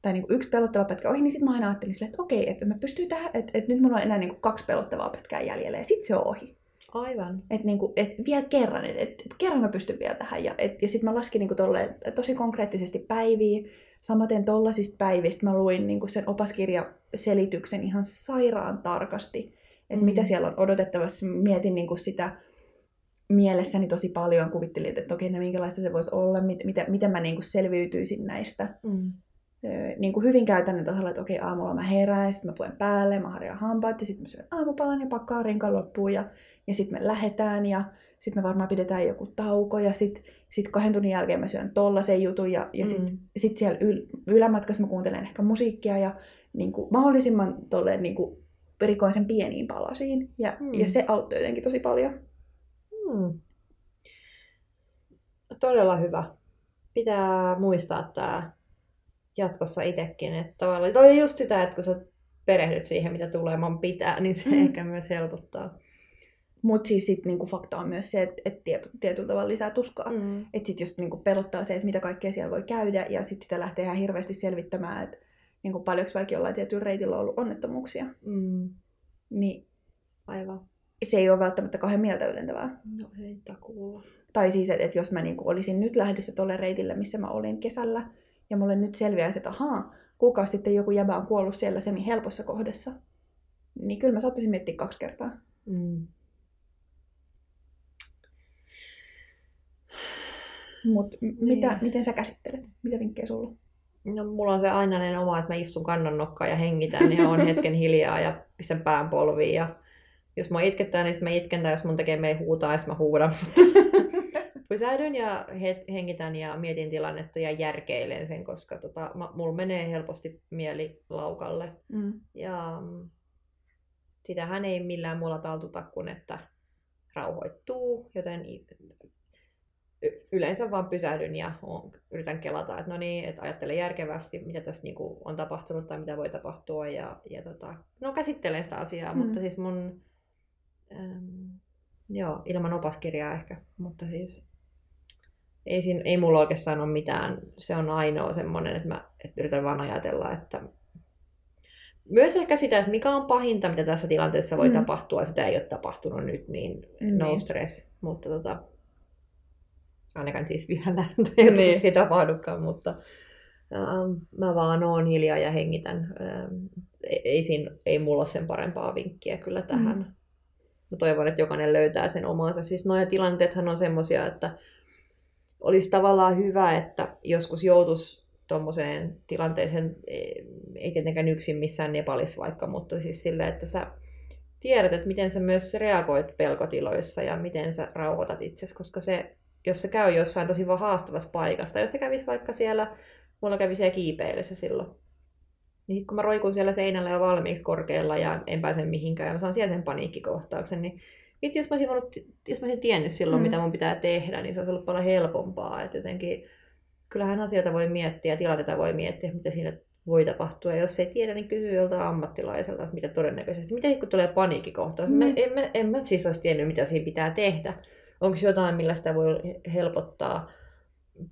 tai niinku yksi pelottava pätkä ohi, niin sitten mä aina ajattelin silleen, että okei, että mä pystyn tähän, että, että nyt mulla on enää niinku kaksi pelottavaa pätkää jäljellä, ja sitten se on ohi. Aivan. Että niinku, et vielä kerran, että et, kerran mä pystyn vielä tähän. Ja, et, ja sitten mä laskin niinku tolle, tosi konkreettisesti päiviä. Samaten tollasista päivistä mä luin niinku sen opaskirjaselityksen ihan sairaan tarkasti. Että mm. mitä siellä on odotettavassa. Mietin niinku sitä mielessäni tosi paljon. Kuvittelin, että okei, no minkälaista se voisi olla, mit, mitä, miten mä niinku selviytyisin näistä. Mm niin kuin hyvin käytännön tasolla, että okei, aamulla mä herään, sitten mä puen päälle, mä harjaan hampaat ja sitten mä syön aamupalan ja pakkaan rinkan loppuun ja, ja sitten me lähetään ja sitten me varmaan pidetään joku tauko ja sitten sit kahden tunnin jälkeen mä syön tollasen jutun ja, ja sitten mm. sit siellä yl, ylämatkassa mä kuuntelen ehkä musiikkia ja niin kuin, mahdollisimman tolleen niin kuin, perikoisen pieniin palasiin ja, mm. ja se auttoi jotenkin tosi paljon. Mm. Todella hyvä. Pitää muistaa tämä jatkossa itsekin. Että tavallaan, toi on just sitä, että kun sä perehdyt siihen, mitä tulemaan pitää, niin se mm. ehkä myös helpottaa. Mutta siis sit niinku fakta on myös se, että et tiety, tietyllä tavalla lisää tuskaa. Mm. Että sitten just niinku pelottaa se, että mitä kaikkea siellä voi käydä, ja sitten sitä lähtee ihan hirveästi selvittämään, että niinku paljonko vaikka jollain tietyllä reitillä on ollut onnettomuuksia. Mm. Niin Aivan. Se ei ole välttämättä kahden mieltä ylentävää. No ei takuulla. Tai siis, että et jos mä niinku olisin nyt lähdössä tuolle reitille, missä mä olin kesällä, ja mulle nyt selviää, että ahaa, kuka sitten joku jäbä on kuollut siellä semi helpossa kohdassa. Niin kyllä mä saattaisin miettiä kaksi kertaa. Mm. Mutta niin. mitä, miten sä käsittelet? Mitä vinkkejä sulla No mulla on se ainainen oma, että mä istun kannon nokkaan ja hengitän ja on hetken hiljaa ja pistän pään polviin. Ja jos mä itkettää, niin mä itken, tai jos mun tekee mei huutaa, niin mä huudan. pysähdyn ja hengitän ja mietin tilannetta ja järkeilen sen, koska tota, mulla menee helposti mieli laukalle. Mm. Ja mm, sitähän ei millään muulla taltuta kuin, että rauhoittuu, joten yleensä vaan pysähdyn ja yritän kelata, että no niin, että ajattelen järkevästi, mitä tässä niinku on tapahtunut tai mitä voi tapahtua ja, ja tota, no käsittelen sitä asiaa, mm. mutta siis mun, äm, joo, ilman opaskirjaa ehkä, mutta siis ei, siinä, ei mulla oikeastaan ole mitään. Se on ainoa semmoinen, että mä että yritän vaan ajatella, että myös ehkä sitä, että mikä on pahinta, mitä tässä tilanteessa voi mm. tapahtua, sitä ei ole tapahtunut nyt, niin mm. no stress. Mutta tota, ainakaan siis vielä niin. ei tapahdukaan, mutta ähm, mä vaan oon hiljaa ja hengitän. Ähm, ei, siinä, ei mulla ole sen parempaa vinkkiä kyllä tähän. Mm. Mä toivon, että jokainen löytää sen omansa. Siis noja tilanteethan on semmosia, että olisi tavallaan hyvä, että joskus joutuisi tuommoiseen tilanteeseen, e, ei tietenkään yksin missään Nepalissa vaikka, mutta siis sillä, että sä tiedät, että miten sä myös reagoit pelkotiloissa ja miten sä rauhoitat itsesi, koska se, jos se käy jossain tosi vaan haastavassa paikassa, jos se kävisi vaikka siellä, mulla kävi siellä kiipeilyssä silloin, niin kun mä roikun siellä seinällä jo valmiiksi korkealla ja en pääse mihinkään ja mä saan sieltä sen paniikkikohtauksen, niin itse jos mä olisin, voinut, jos mä olisin tiennyt silloin, mm. mitä mun pitää tehdä, niin se olisi ollut paljon helpompaa. Että jotenkin, kyllähän asioita voi miettiä, tilanteita voi miettiä, mitä siinä voi tapahtua. Ja jos ei tiedä, niin kysyy joltain ammattilaiselta, että mitä todennäköisesti. Miten kun tulee paniikkikohtaus? Mm. Mä, en, mä, en mä siis olisi tiennyt, mitä siinä pitää tehdä. Onko jotain, millä sitä voi helpottaa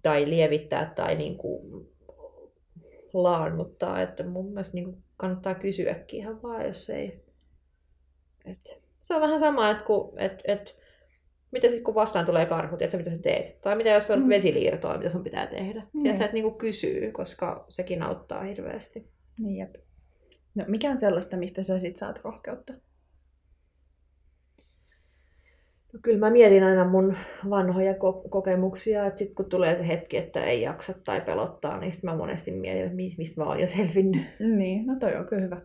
tai lievittää tai niin kuin laannuttaa. Että mun mielestä niin kuin kannattaa kysyäkin ihan vaan, jos ei... Että se on vähän sama, että, kun, että, että mitä sitten kun vastaan tulee karhu, tiedätkö mitä sä teet? Tai mitä jos on mm. vesiliirtoa, mitä sun pitää tehdä? Mm. Tiedätkö, että niinku kysyy, koska sekin auttaa hirveästi. Niin jep. No mikä on sellaista, mistä sä sit saat rohkeutta? No, kyllä mä mietin aina mun vanhoja ko- kokemuksia, että sitten kun tulee se hetki, että ei jaksa tai pelottaa, niin sitten mä monesti mietin, että mistä mä oon jo selvinnyt. Niin, no toi on kyllä hyvä.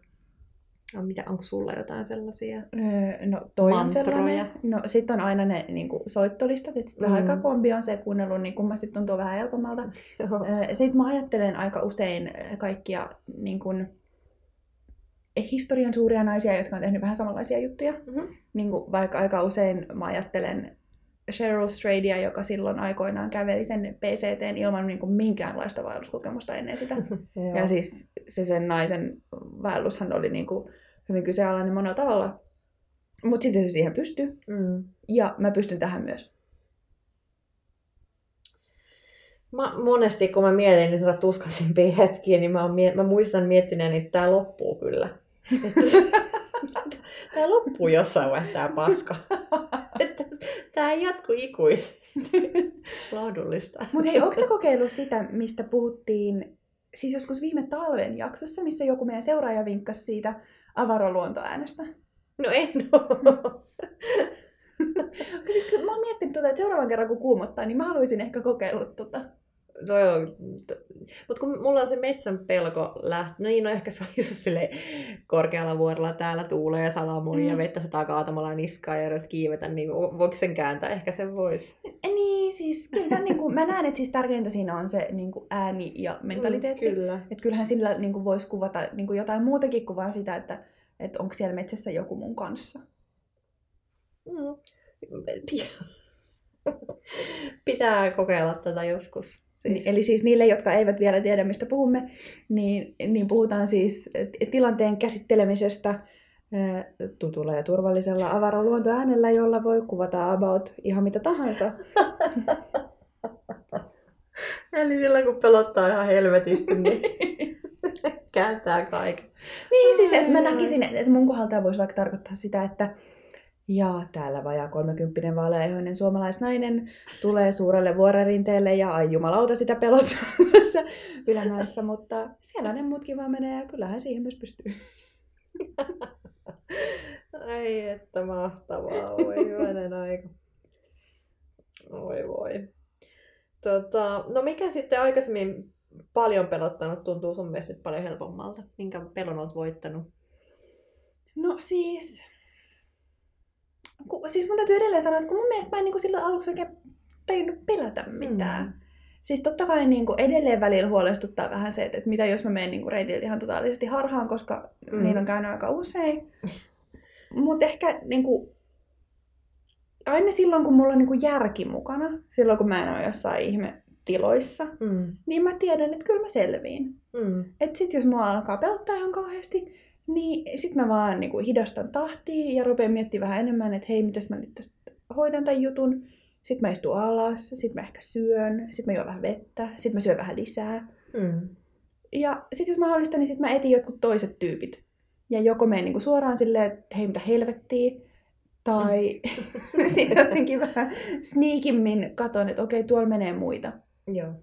No, mitä, onko sulla jotain sellaisia öö, No toi mantroja? on sellainen. No sit on aina ne niin kuin, soittolistat, että mm. vähän aikaa kun on se kuunnellut, niin kummasti tuntuu vähän helpommalta. Öö, sitten mä ajattelen aika usein kaikkia niin kuin, historian suuria naisia, jotka on tehnyt vähän samanlaisia juttuja. Mm-hmm. Niin kuin, vaikka aika usein mä ajattelen Cheryl Stradia, joka silloin aikoinaan käveli sen PCT ilman niin kuin minkäänlaista vaelluskokemusta ennen sitä. ja siis se sen naisen vaellushan oli niin kuin hyvin kyseenalainen monella tavalla. Mutta sitten se siihen pystyy. Mm. Ja mä pystyn tähän myös. Mä, monesti kun mä mietin nyt näitä tuskaisimpia hetkiä, niin mä, oon, mä muistan miettineeni, että tämä loppuu kyllä. tämä loppuu jossain vaiheessa tämä paska. Tämä ei jatku ikuisesti. Laadullista. Mutta hei, onko kokeillut sitä, mistä puhuttiin siis joskus viime talven jaksossa, missä joku meidän seuraaja vinkkasi siitä avaroluontoäänestä? No en ole. mä oon miettinyt, tuota, että seuraavan kerran kun kuumottaa, niin mä haluaisin ehkä kokeilla tuota. No joo, mutta kun mulla on se metsän pelko läht... No niin, no ehkä se on sille korkealla vuorella täällä tuulee ja salamoi mm. ja vettä sataa kaatamalla niskaa ja kiivetä, niin voiko sen kääntää? Ehkä sen voisi. Niin, siis kyllä niin kuin, mä näen, että siis tärkeintä siinä on se niin kuin ääni ja mentaliteetti. Mm, kyllä. Että kyllähän sillä niin kuin voisi kuvata niin kuin jotain muutakin kuvaa sitä, että, että onko siellä metsässä joku mun kanssa. Mm. Pitää kokeilla tätä joskus. Siis. Eli siis niille, jotka eivät vielä tiedä, mistä puhumme, niin, niin puhutaan siis tilanteen käsittelemisestä tutulla ja turvallisella avaraluontoäänellä, jolla voi kuvata about ihan mitä tahansa. Eli silloin kun pelottaa ihan helvetisti, niin kääntää kaiken. Niin, siis että mä näkisin, että mun kohdalta voisi vaikka tarkoittaa sitä, että ja täällä vajaa 30 vaaleaihoinen suomalaisnainen tulee suurelle vuorerinteelle ja ai jumalauta sitä pelottaa tässä ylämäessä, mutta siellä ne muutkin vaan menee ja kyllähän siihen myös pystyy. Ai että mahtavaa, oi hyvänen aika. Oi voi. Tota, no mikä sitten aikaisemmin paljon pelottanut tuntuu sun mielestä nyt paljon helpommalta? Minkä pelon olet voittanut? No siis, kun, siis mun täytyy edelleen sanoa, että kun mun mielestä mä en niin kuin silloin aluksi oikein tajunnut pelätä mitään. Mm. Siis totta kai niin kuin edelleen välillä huolestuttaa vähän se, että, että mitä jos mä menen niin kuin reitiltä ihan totaalisesti harhaan, koska mm. niin on käynyt aika usein. Mutta ehkä niin kuin, aina silloin, kun mulla on niin kuin järki mukana, silloin kun mä en ole jossain ihme tiloissa, mm. niin mä tiedän, että kyllä mä selviin. Mm. Että sit jos mua alkaa pelottaa ihan kauheasti, niin sitten mä vaan niin kuin hidastan tahtia ja rupean miettimään vähän enemmän, että hei, mitäs mä nyt tästä hoidan tämän jutun. Sitten mä istun alas, sitten mä ehkä syön, sitten mä juon vähän vettä, sitten mä syön vähän lisää. Mm. Ja sitten jos mahdollista, niin sitten mä etin jotkut toiset tyypit. Ja joko menen niin suoraan silleen, että hei mitä helvettiä, tai mm. sitten jotenkin vähän sneakimmin katon, että okei, tuolla menee muita. Joo.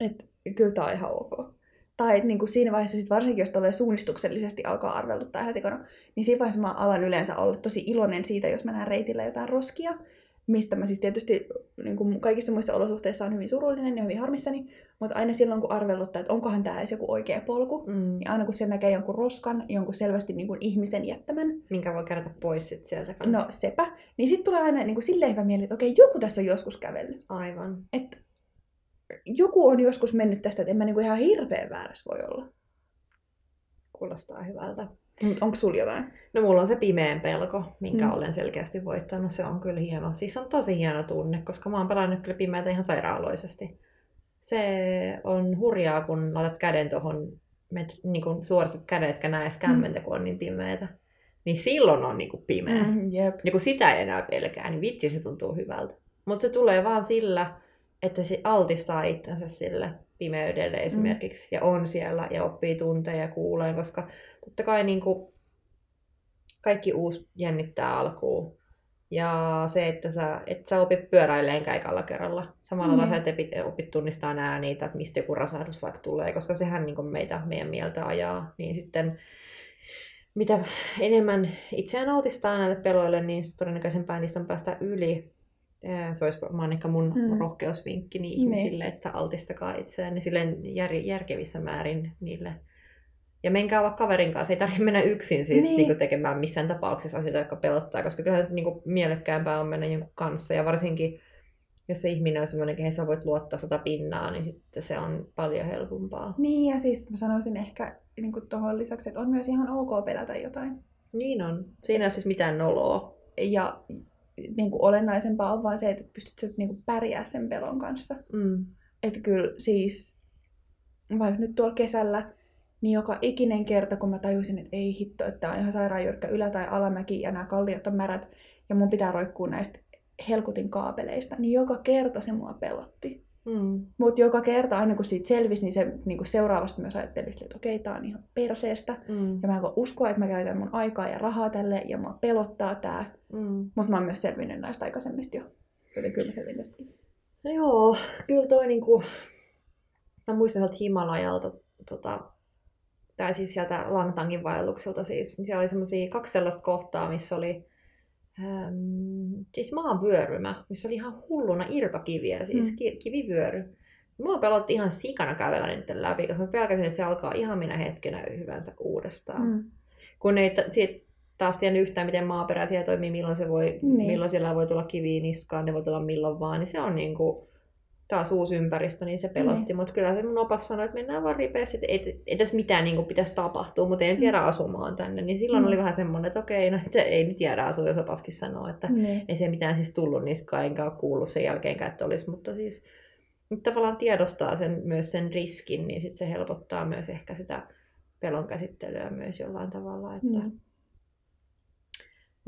Että kyllä tää on ihan ok tai niin kuin siinä vaiheessa, sit varsinkin jos tulee suunnistuksellisesti alkaa arveluttaa ihan sikana, niin siinä vaiheessa mä alan yleensä olla tosi iloinen siitä, jos mä näen reitillä jotain roskia, mistä mä siis tietysti niin kuin kaikissa muissa olosuhteissa on hyvin surullinen ja hyvin harmissani, mutta aina silloin kun arveluttaa, että onkohan tämä edes joku oikea polku, mm. niin aina kun se näkee jonkun roskan, jonkun selvästi niin kuin ihmisen jättämän. Minkä voi kerätä pois sit sieltä kanssa. No sepä. Niin sitten tulee aina niin kuin silleen hyvä mieli, että okei, joku tässä on joskus kävellyt. Aivan. Että joku on joskus mennyt tästä, että en mä niinku ihan hirveän väärässä voi olla. Kuulostaa hyvältä. Onko sulla jotain? No mulla on se pimeän pelko, minkä mm. olen selkeästi voittanut. Se on kyllä hieno. Siis on tosi hieno tunne, koska mä oon pelannut kyllä pimeätä ihan sairaaloisesti. Se on hurjaa, kun otat käden tuohon, niin kun suoristat kädet, etkä näe kämmentä, mm. kun on niin pimeätä. Niin silloin on niin kuin pimeä. Mm, jep. Ja kun sitä ei enää pelkää, niin vitsi se tuntuu hyvältä. Mutta se tulee vaan sillä, että se altistaa itsensä sille pimeydelle mm. esimerkiksi mm. ja on siellä ja oppii tunteja kuuleen, koska totta kai niin kuin kaikki uusi jännittää alkuun. Ja se, että sä, et sä opit pyöräilleen ekalla kerralla. Samalla mm. sä et opit tunnistaa nää niitä, että mistä joku rasahdus vaikka tulee, koska sehän niin meitä, meidän mieltä ajaa. Niin sitten mitä enemmän itseään altistaa näille peloille, niin todennäköisempää niistä on päästä yli. Se olisi varmaan ehkä mun hmm. rohkeusvinkki niin ihmisille, niin. että altistakaa itseään niin silleen jär, järkevissä määrin niille. Ja menkää vaikka kaverin kanssa, ei tarvitse mennä yksin siis niin. Niin kuin tekemään missään tapauksessa asioita, jotka pelottaa, koska kyllä niin kuin mielekkäämpää on mennä jonkun kanssa. Ja varsinkin, jos se ihminen on sellainen, kehen sä voit luottaa sata pinnaa, niin sitten se on paljon helpompaa. Niin, ja siis mä sanoisin ehkä niin tuohon lisäksi, että on myös ihan ok pelätä jotain. Niin on. Siinä ei ole siis mitään noloa. Ja niin kuin olennaisempaa on vaan se, että pystyt niin kuin pärjää sen pelon kanssa. Mm. Että kyllä siis, vaikka nyt tuolla kesällä, niin joka ikinen kerta, kun mä tajusin, että ei hitto, että tämä on ihan sairaan jyrkkä ylä- tai alamäki ja nämä kalliot on märät ja mun pitää roikkua näistä helkutin kaapeleista, niin joka kerta se mua pelotti. Mm. Mutta joka kerta, aina kun siitä selvisi, niin se niin seuraavasta myös ajattelisi, että okei, tämä on ihan perseestä. Mm. Ja mä en voi uskoa, että mä käytän mun aikaa ja rahaa tälle, ja mua pelottaa tää. Mm. Mutta mä oon myös selvinnyt näistä aikaisemmista jo. Joten kyllä mä selvin tästäkin. No joo, kyllä toi niinku... Mä muistan sieltä Himalajalta, tota, tai siis sieltä Langtangin vaellukselta siis, niin siellä oli semmosia kaksi sellaista kohtaa, missä oli ähm, siis maanvyörymä, missä oli ihan hulluna irtokiviä, siis mm. kivivyöry. Mulla pelotti ihan sikana kävellä niiden läpi, koska mä pelkäsin, että se alkaa ihan minä hetkenä hyvänsä uudestaan. Mm. Kun ei t- siitä taas tiedä yhtään, miten maaperä siellä toimii, milloin, se voi, niin. milloin siellä voi tulla kiviä niskaan, ne voi tulla milloin vaan, niin se on niin kuin, taas uusi ympäristö, niin se pelotti. Niin. Mutta kyllä se mun opas sanoi, että mennään vaan ripeästi, että ei, ei tässä mitään niin kuin pitäisi tapahtua, mutta ei nyt jäädä asumaan tänne. Niin silloin mm. oli vähän semmoinen, että okei, no että ei nyt jäädä asua, jos opaskin sanoo, että niin. ei se mitään siis tullut niskaan, enkä ole kuullut sen jälkeenkään, että olisi. Mutta siis mutta tavallaan tiedostaa sen, myös sen riskin, niin sit se helpottaa myös ehkä sitä pelon käsittelyä myös jollain tavalla. Että... Mm.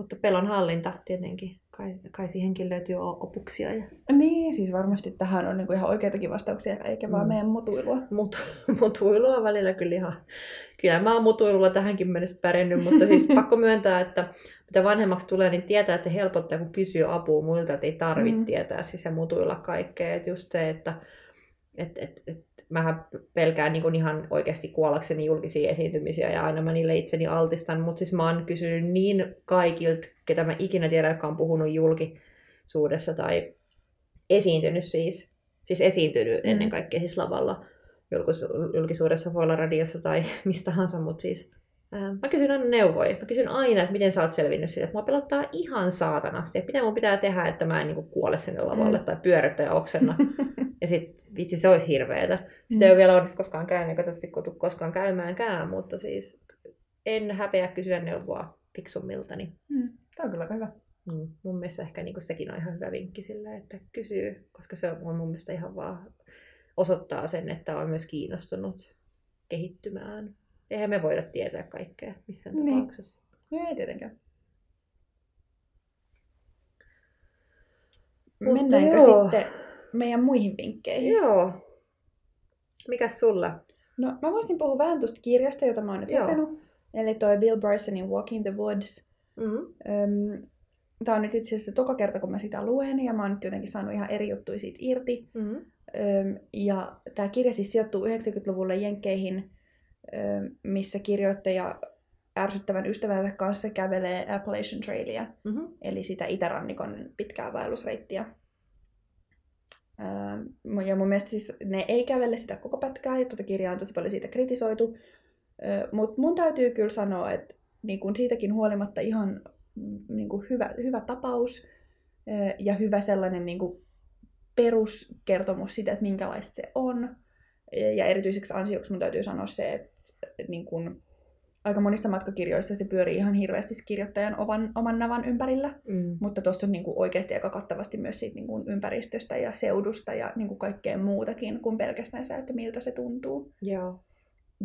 Mutta pelon hallinta tietenkin, kai, kai siihenkin löytyy opuksia. Ja... Niin, siis varmasti tähän on niinku ihan oikeitakin vastauksia, eikä mm. vaan meidän mutuilua. Mut, mutuilua välillä kyllä ihan... Kyllä mä oon mutuilulla tähänkin mennessä pärjännyt, mutta siis pakko myöntää, että mitä vanhemmaksi tulee, niin tietää, että se helpottaa, kun kysyy apua muilta, että ei tarvitse mm. tietää siis ja mutuilla kaikkea. Että just se, että et, et, et, mähän pelkään niin ihan oikeasti kuollakseni julkisia esiintymisiä ja aina mä niille itseni altistan, mutta siis mä oon kysynyt niin kaikilta, ketä mä ikinä tiedän, jotka on puhunut julkisuudessa tai esiintynyt siis, siis esiintynyt mm. ennen kaikkea siis lavalla julkisuudessa, voi olla radiossa tai mistä tahansa, mutta siis ää, mä kysyn aina neuvoja. Mä kysyn aina, että miten sä oot selvinnyt siitä, että mua pelottaa ihan saatanasti, että mitä mun pitää tehdä, että mä en niin kuole sinne lavalle mm. tai pyörittä ja oksenna. Ja sitten vitsi se olisi hirveetä. Sitä mm. ei ole vielä onneksi koskaan käynyt, eikä toivottavasti kotu koskaan käymäänkään, mutta siis en häpeä kysyä neuvoa fiksummiltani. Mm. Tämä on kyllä hyvä. Mm. Mun mielestä ehkä niin sekin on ihan hyvä vinkki sille, että kysyy, koska se on mun mielestä ihan vaan osoittaa sen, että on myös kiinnostunut kehittymään. Eihän me voida tietää kaikkea missään niin. tapauksessa. No ei tietenkään. Mennäänkö joo. sitten meidän muihin vinkkeihin. Joo. Mikäs sulla? No mä voisin puhua vähän tuosta kirjasta, jota mä oon nyt Joo. lukenut. Eli toi Bill Brysonin Walking the Woods. Mm-hmm. Öm, Tämä on nyt itse asiassa toka kerta, kun mä sitä luen, ja mä oon nyt jotenkin saanut ihan eri juttuja siitä irti. Mm-hmm. Öm, ja tämä kirja siis sijoittuu 90-luvulle Jenkkeihin, öm, missä kirjoittaja ärsyttävän ystävänsä kanssa kävelee Appalachian Trailia, mm-hmm. eli sitä itärannikon pitkää vaellusreittiä. Ja mun mielestä siis ne ei kävele sitä koko pätkää, ja tuota kirjaa on tosi paljon siitä kritisoitu. Mutta mun täytyy kyllä sanoa, että niin kun siitäkin huolimatta ihan mm, niin kun hyvä, hyvä tapaus ja hyvä sellainen niin peruskertomus siitä, että minkälaista se on. Ja erityiseksi ansioksi mun täytyy sanoa se, että niin kun aika monissa matkakirjoissa se pyörii ihan hirveästi kirjoittajan oman, oman navan ympärillä, mm. mutta tuossa on niin kuin oikeasti aika kattavasti myös siitä niin kuin ympäristöstä ja seudusta ja niin kuin kaikkea muutakin kuin pelkästään se, että miltä se tuntuu. Joo.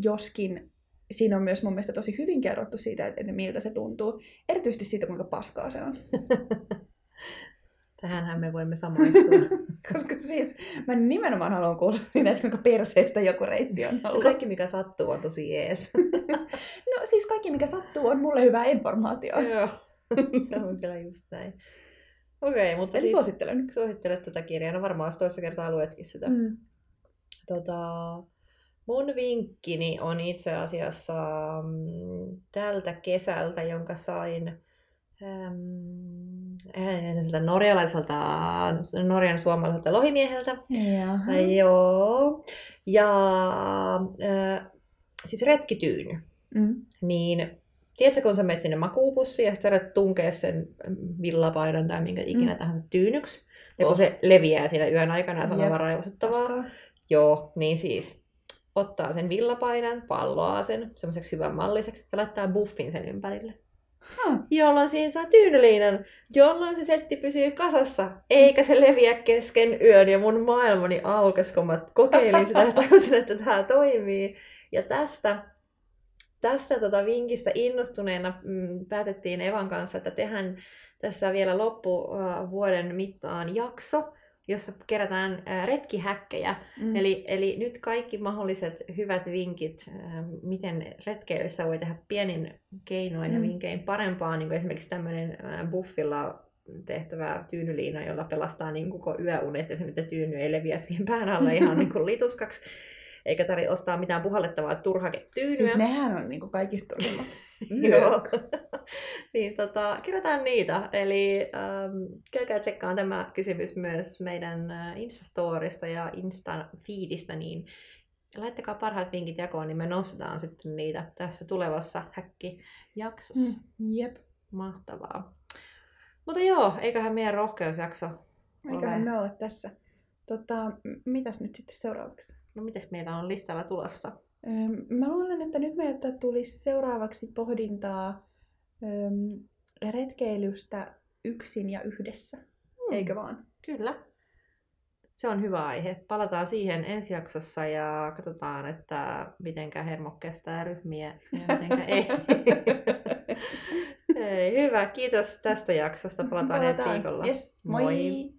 Joskin siinä on myös mun mielestä tosi hyvin kerrottu siitä, että, että miltä se tuntuu. Erityisesti siitä, kuinka paskaa se on. Tähänhän me voimme samaistua. Koska siis mä nimenomaan haluan kuulla siinä, että kuinka perseestä joku reitti on ollut. Kaikki mikä sattuu on tosi jees. no siis kaikki mikä sattuu on mulle hyvää informaatiota. Joo, se on kyllä just näin. Okei, okay, mutta Eli siis suosittelen. Suosittelen tätä kirjaa. No varmaan jos toista kertaa luetkin sitä. Mm. Tota, mun vinkkini on itse asiassa mm, tältä kesältä, jonka sain ähm, norjalaiselta, norjan suomalaiselta lohimieheltä. Jaha. Joo. Ja äh, siis retkityyny. Mm. Niin tiedätkö, kun sä menet sinne makuupussiin ja sitten tunkee sen villapaidan tai minkä ikinä mm. tahansa tyynyksi. Ja kun se leviää siinä yön aikana, se on aivan raivostuttavaa. Joo, niin siis ottaa sen villapaidan, palloaa sen semmoiseksi hyvän malliseksi ja laittaa buffin sen ympärille. Huh. jolloin siihen saa tyynyliinan, jolloin se setti pysyy kasassa, eikä se leviä kesken yön. Ja mun maailmani aukesi, kun mä kokeilin sitä ja tajusin, että tämä toimii. Ja tästä, tästä tota vinkistä innostuneena mm, päätettiin Evan kanssa, että tehdään tässä vielä loppuvuoden mittaan jakso, jossa kerätään retkihäkkejä. Mm. Eli, eli nyt kaikki mahdolliset hyvät vinkit, miten retkeilyssä voi tehdä pienin keinoin mm. ja vinkein parempaa, niin kuin esimerkiksi tämmöinen buffilla tehtävä tyynyliina, jolla pelastaa niin koko yöunet ja se, mitä tyyny ei leviä siihen pään alle ihan niin kuin lituskaksi. Eikä tarvitse ostaa mitään puhallettavaa turhake tyynyä. Siis nehän on niin kuin kaikista. Joo. niin tota, kerätään niitä. Eli ähm, käykää tsekkaan tämä kysymys myös meidän äh, Instastorista ja Insta-feedistä, niin laittakaa parhaat vinkit jakoon, niin me nostetaan sitten niitä tässä tulevassa häkkijaksossa. Mm, jep. Mahtavaa. Mutta joo, eiköhän meidän rohkeusjakso Eiköhän ole. me ole tässä. Tota, mitäs nyt sitten seuraavaksi? No mitäs meillä on listalla tulossa? Mä luulen, että nyt meiltä tulisi seuraavaksi pohdintaa retkeilystä yksin ja yhdessä. Hmm. Eikö vaan? Kyllä. Se on hyvä aihe. Palataan siihen ensi jaksossa ja katsotaan, että mitenkä hermo kestää ryhmiä ja mitenkä ei. Ei, hyvä, kiitos tästä jaksosta. Palataan, Palataan. ensi viikolla. Yes. Moi! Moi.